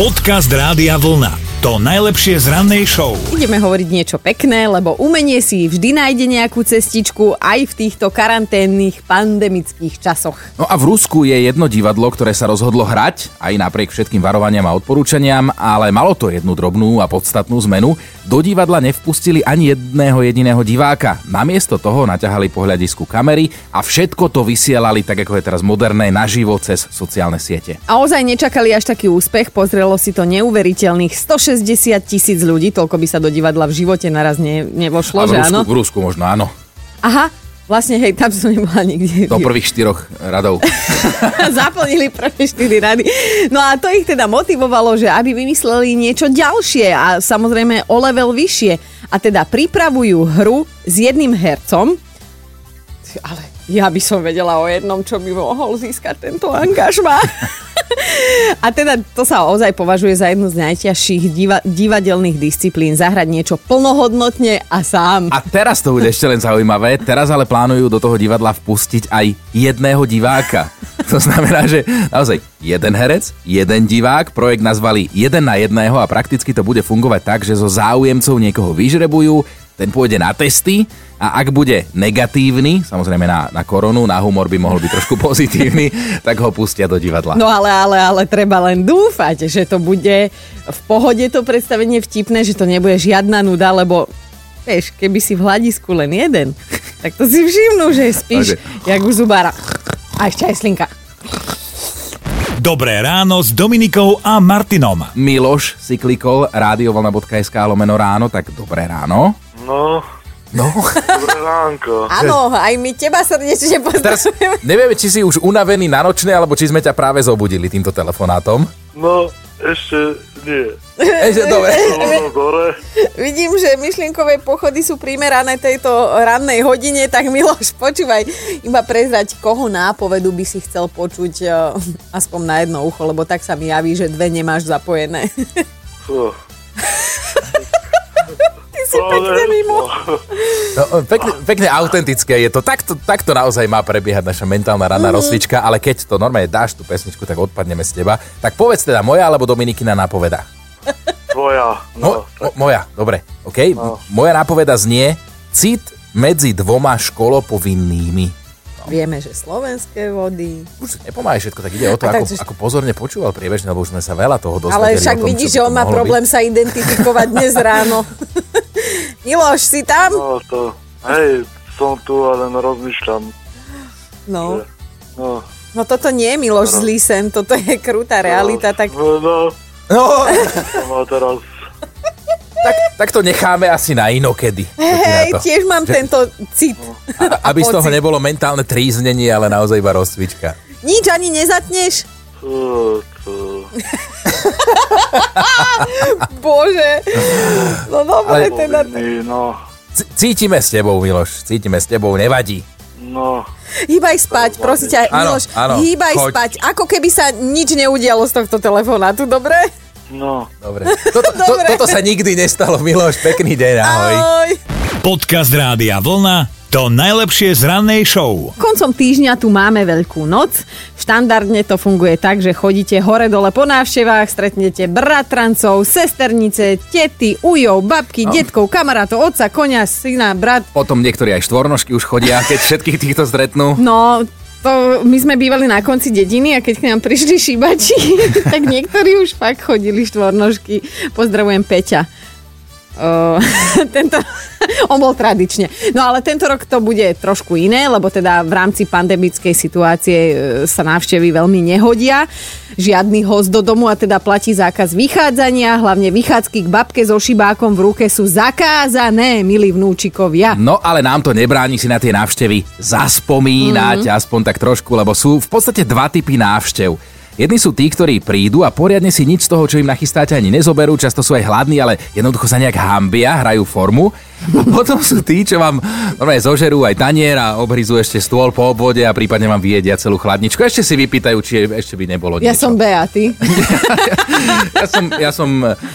Podcast Rádia Vlna. To najlepšie z rannej show. Ideme hovoriť niečo pekné, lebo umenie si vždy nájde nejakú cestičku aj v týchto karanténnych pandemických časoch. No a v Rusku je jedno divadlo, ktoré sa rozhodlo hrať, aj napriek všetkým varovaniam a odporúčaniam, ale malo to jednu drobnú a podstatnú zmenu. Do divadla nevpustili ani jedného jediného diváka. Namiesto toho naťahali pohľadisku kamery a všetko to vysielali tak, ako je teraz moderné, naživo cez sociálne siete. A ozaj nečakali až taký úspech, pozrelo si to neuveriteľných 160 tisíc ľudí, toľko by sa do divadla v živote naraz ne, nevošlo, A v že Rusku, áno? v Rusku možno áno. Aha, vlastne hej, tam som nebola nikde. Do prvých štyroch radov. Zaplnili prvé štyri rady. No a to ich teda motivovalo, že aby vymysleli niečo ďalšie a samozrejme o level vyššie. A teda pripravujú hru s jedným hercom, ale ja by som vedela o jednom, čo by mohol získať tento angažma. A teda to sa ozaj považuje za jednu z najťažších diva- divadelných disciplín. Zahrať niečo plnohodnotne a sám. A teraz to bude ešte len zaujímavé. Teraz ale plánujú do toho divadla vpustiť aj jedného diváka. To znamená, že naozaj jeden herec, jeden divák, projekt nazvali jeden na jedného a prakticky to bude fungovať tak, že zo záujemcov niekoho vyžrebujú, ten pôjde na testy a ak bude negatívny, samozrejme na, na koronu, na humor by mohol byť trošku pozitívny, tak ho pustia do divadla. No ale, ale, ale treba len dúfať, že to bude v pohode to predstavenie vtipné, že to nebude žiadna nuda, lebo vieš, keby si v hľadisku len jeden, tak to si všimnú, že spíš jak u zubára. A ešte aj slinka. Dobré ráno s Dominikou a Martinom. Miloš si klikol radiovolna.sk lomeno ráno, tak dobré ráno. No, No, dobré ránko. Áno, aj my teba srdečne pozdravujeme. nevieme, či si už unavený na nočné, alebo či sme ťa práve zobudili týmto telefonátom. No, ešte nie. Ešte, dobre. No, dore. Vidím, že myšlienkové pochody sú primerané tejto rannej hodine, tak Miloš, počúvaj, iba prezrať, koho nápovedu by si chcel počuť uh, aspoň na jedno ucho, lebo tak sa mi javí, že dve nemáš zapojené. Si pekne mimo. No, pekne, pekne autentické je to. Takto, takto naozaj má prebiehať naša mentálna ranná mm. rozcvička, ale keď to normálne dáš tú pesničku, tak odpadneme z teba. Tak povedz teda moja alebo Dominikina nápoveda. Tvoja. Mo, No, mo, moja, dobre, OK. No. Moja nápoveda znie cit medzi dvoma školopovinnými. Vieme, že slovenské vody. Už nepomáha všetko, tak ide o to, A ako, to- ako pozorne počúval priebežne, lebo už sme sa veľa toho dozvedeli. Ale však tom, vidíš, že on má problém byť. sa identifikovať dnes ráno. Miloš, si tam? no, to... Hej, som tu a len rozmýšľam. No. No, No toto nie je Miloš zlý sen, toto je krutá realita, tak No, no, No, to má teraz... tak, tak to necháme asi na inokedy. Hej, tiež mám tento cit. A, aby z toho nebolo mentálne tríznenie, ale naozaj iba rozcvička. Nič ani nezatneš? To... Bože. No dobre, Ale- teda. No, cítime s tebou, Miloš, cítime s tebou, nevadí. no, Hýbaj spať, prosím ťa, Áno, Miloš, áno, hýbaj choď. spať, ako keby sa nič neudialo z tohto telefonátu, dobre? no. Dobre. Toto, to, Dobre. toto sa nikdy nestalo, Miloš, pekný deň, ahoj. Ahoj. Podcast Rádia Vlna. To najlepšie z rannej show. Koncom týždňa tu máme Veľkú noc. Štandardne to funguje tak, že chodíte hore-dole po návštevách, stretnete bratrancov, sesternice, tety, ujov, babky, No. detkov, kamarátov, otca, konia, syna, brat. Potom niektorí aj štvornožky už chodia, keď všetkých týchto stretnú. No, to my sme bývali na konci dediny a keď k nám prišli šíbači, tak niektorí už fakt chodili štvornožky. Pozdravujem Peťa. Uh, tento, on bol tradične. No ale tento rok to bude trošku iné, lebo teda v rámci pandemickej situácie e, sa návštevy veľmi nehodia. Žiadny host do domu a teda platí zákaz vychádzania, hlavne vychádzky k babke so šibákom v ruke sú zakázané, milí vnúčikovia. No ale nám to nebráni si na tie návštevy zaspomínať, mm. aspoň tak trošku, lebo sú v podstate dva typy návštev. Jedni sú tí, ktorí prídu a poriadne si nič z toho, čo im nachystáte, ani nezoberú, často sú aj hladní, ale jednoducho sa nejak hambia, hrajú formu. Potom sú tí, čo vám normálne zožerú aj tanier a obhryzú ešte stôl po obvode a prípadne vám vyjedia celú chladničku. Ešte si vypýtajú, či ešte by nebolo Ja niečo. som Bea, ty. ja som, ja som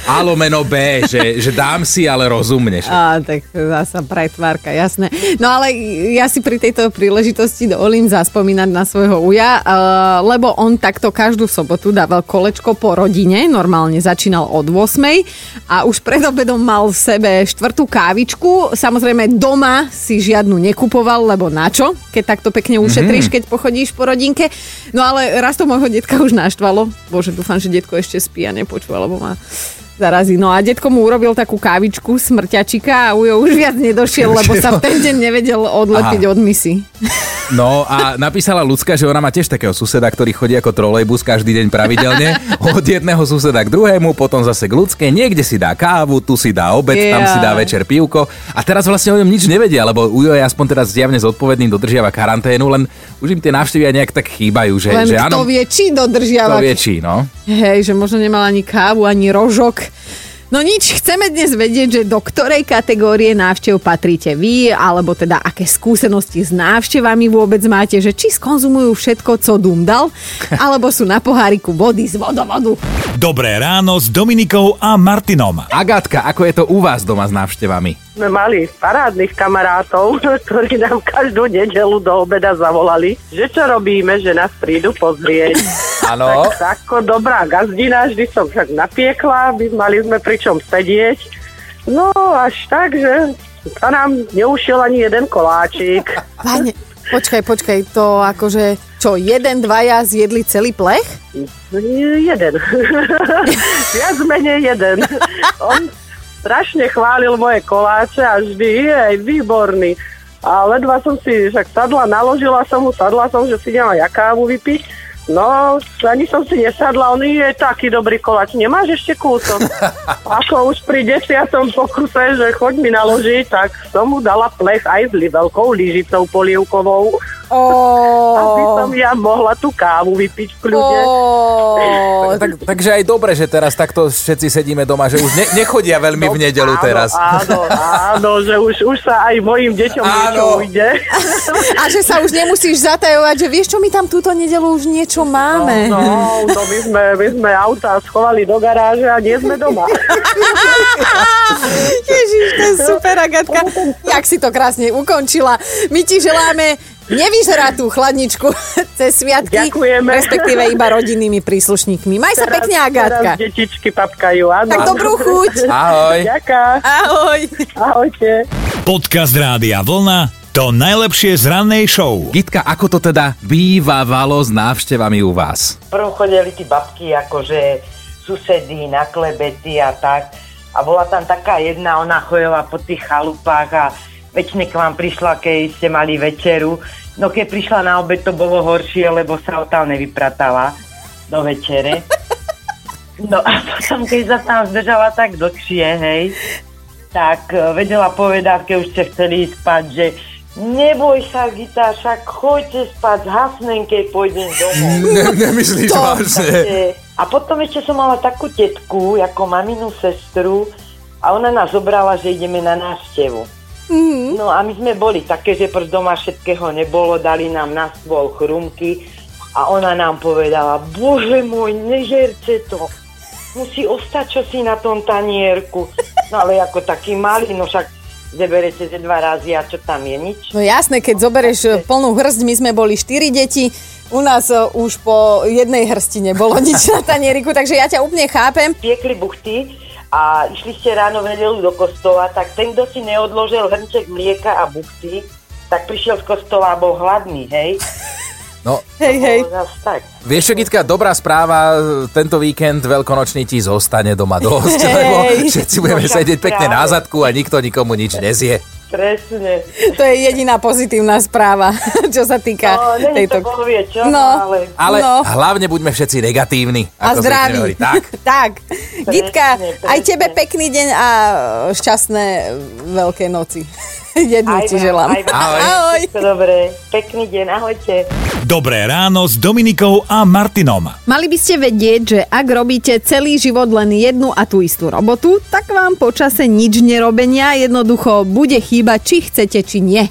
A lomeno B, že, že dám si, ale rozumne. že- Á, tak zasa pretvárka, jasné. No ale ja si pri tejto príležitosti dovolím zaspomínať na svojho uja, lebo on takto každú sobotu dával kolečko po rodine, normálne začínal od 8 a už pred obedom mal v sebe štvrtú kávičku. Samozrejme doma si žiadnu nekupoval, lebo na čo? Keď takto pekne ušetríš, keď pochodíš po rodinke. No ale raz to môjho detka už naštvalo. Bože, dúfam, že detko ešte spí a nepočúva, lebo má zarazí. No a detko mu urobil takú kávičku smrťačika a Ujo už viac nedošiel, lebo sa v ten deň nevedel odlepiť Aha. od misy. No a napísala ľudská, že ona má tiež takého suseda, ktorý chodí ako trolejbus každý deň pravidelne. Od jedného suseda k druhému, potom zase k ľudskej. Niekde si dá kávu, tu si dá obed, tam si dá večer pivko. A teraz vlastne o ňom nič nevedia, lebo Ujo je aspoň teraz zjavne zodpovedný, dodržiava karanténu, len už im tie návštevy aj nejak tak chýbajú, že, Len že kto áno, vie, či dodržiava. vie či, no. Hej, že možno nemal ani kávu, ani rožok. No nič, chceme dnes vedieť, že do ktorej kategórie návštev patríte vy, alebo teda aké skúsenosti s návštevami vôbec máte, že či skonzumujú všetko, co Dum dal, alebo sú na poháriku vody z vodovodu. Dobré ráno s Dominikou a Martinom. Agátka, ako je to u vás doma s návštevami? sme mali parádnych kamarátov, ktorí nám každú nedelu do obeda zavolali, že čo robíme, že nás prídu pozrieť. Áno. Tak ako dobrá gazdina, vždy som však napiekla, my mali sme pričom sedieť. No až tak, že sa nám neušiel ani jeden koláčik. Pane, počkaj, počkaj, to akože, čo, jeden, dvaja zjedli celý plech? Jeden. Viac menej jeden. On strašne chválil moje koláče a vždy je výborný. A ledva som si však sadla, naložila som mu, sadla som, že si idem aj kávu vypiť. No, ani som si nesadla, on je taký dobrý koláč, nemáš ešte kúsok? Ako už pri desiatom pokuse, že choď mi naložiť, tak som mu dala plech aj s veľkou lyžicou polievkovou, aby som ja mohla tú kávu vypiť v kľude. Oh, Tak, takže aj dobre, že teraz takto všetci sedíme doma, že už ne, nechodia veľmi v nedelu áno, teraz. Áno, áno, že už, už sa aj mojim deťom niečo Áno. ujde. A že sa už nemusíš zatajovať, že vieš čo, my tam túto nedelu už niečo máme. No, no my, sme, my sme auta schovali do garáže a nie sme doma. Ježiš, to je super, Agatka. Jak si to krásne ukončila. My ti želáme nevyžratú chladničku cez sviatky, Ďakujeme. respektíve iba rodinnými príslušníkmi. Maj sa pekne, Agatka. Teraz detičky papkajú, áno. Tak dobrú chuť. Ahoj. Ďaká, Ahoj. ahojte. Podcast Rádia Vlna to najlepšie z rannej show. Gitka, ako to teda bývávalo s návštevami u vás? Prvom chodili tí babky akože susedy na klebety a tak. A bola tam taká jedna, ona chodila po tých chalupách a väčšine k vám prišla, keď ste mali večeru. No keď prišla na obed, to bolo horšie, lebo sa odtiaľ nevypratala do večere. No a potom, keď sa tam zdržala tak dlhšie, hej, tak e, vedela povedať, keď už ste chceli ísť spať, že neboj sa, Gita, však choďte spať, zhasnem, keď pôjdem domov. Ne, nemyslíš To- Takže- A potom ešte som mala takú tetku, ako maminu sestru a ona nás zobrala, že ideme na návštevu. Mm-hmm. No a my sme boli také, že pr doma všetkého nebolo, dali nám na stôl chrumky a ona nám povedala, bože môj, nežerte to, musí ostať čosi na tom tanierku. No ale ako taký malý, no však zeberete ze dva razy a čo tam je, nič. No jasné, keď zoberieš e, plnú hrst, my sme boli štyri deti, u nás e, už po jednej hrsti nebolo nič na tanieriku, takže ja ťa úplne chápem. piekli buchty a išli ste ráno v nedelu do kostola, tak ten, kto si neodložil hrnček mlieka a buchty, tak prišiel z kostola a bol hladný, hej? No, Hej, hej. Tak. vieš čo, Gitka, dobrá správa, tento víkend veľkonočný ti zostane doma dosť, Hej. lebo všetci budeme No sedieť pekne na zadku a nikto nikomu nič nezie. Presne. To je jediná pozitívna správa, čo sa týka No, tejto... to bohvie čo, No. ale... Ale No. hlavne buďme všetci negatívni. A zdraví. Tak. tak. Gitka, presne. aj tebe pekný deň a šťastné Veľké noci. Jednu ti želám. Aj vám. Ahoj. Ahoj. Dobré. Pekný deň, ahojte. Dobré ráno s Dominikou a Martinom. Mali by ste vedieť, že ak robíte celý život len jednu a tú istú robotu, tak vám počase nič nerobenia jednoducho bude chýbať, či chcete, či nie.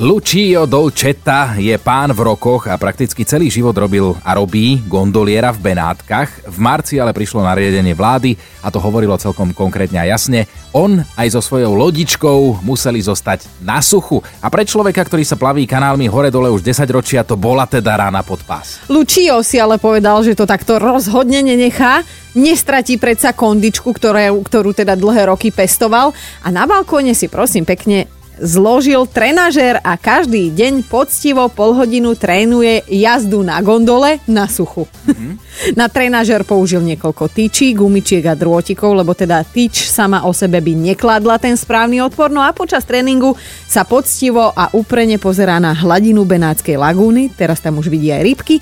Lucio Dolcetta je pán v rokoch a prakticky celý život robil a robí gondoliera v Benátkach. V marci ale prišlo nariadenie vlády a to hovorilo celkom konkrétne a jasne. On aj so svojou lodičkou museli zostať na suchu. A pre človeka, ktorý sa plaví kanálmi hore-dole už 10 ročia, to bola teda rána pod pás. Lucio si ale povedal, že to takto rozhodne nenechá, nestratí predsa kondičku, ktoré, ktorú teda dlhé roky pestoval a na balkóne si prosím pekne zložil trenažér a každý deň poctivo pol hodinu trénuje jazdu na gondole na suchu. na trenažér použil niekoľko tyčí, gumičiek a drôtikov, lebo teda tyč sama o sebe by nekladla ten správny odpor, no a počas tréningu sa poctivo a úprene pozerá na hladinu Benátskej lagúny, teraz tam už vidí aj rybky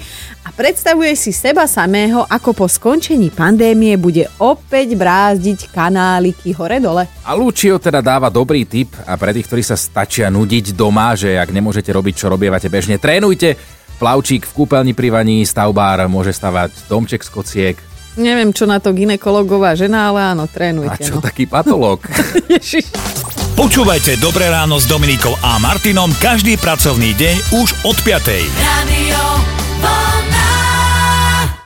a predstavuje si seba samého, ako po skončení pandémie bude opäť brázdiť kanáliky hore-dole. A Lucio teda dáva dobrý tip a pre tých, ktorí sa stačia nudiť doma, že ak nemôžete robiť, čo robievate bežne, trénujte. Plavčík v kúpeľni pri vaní, stavbár môže stavať domček z kociek. Neviem, čo na to ginekologová žena, ale áno, trénujte. A čo no. taký patológ? Počúvajte Dobré ráno s Dominikou a Martinom každý pracovný deň už od 5. Radio.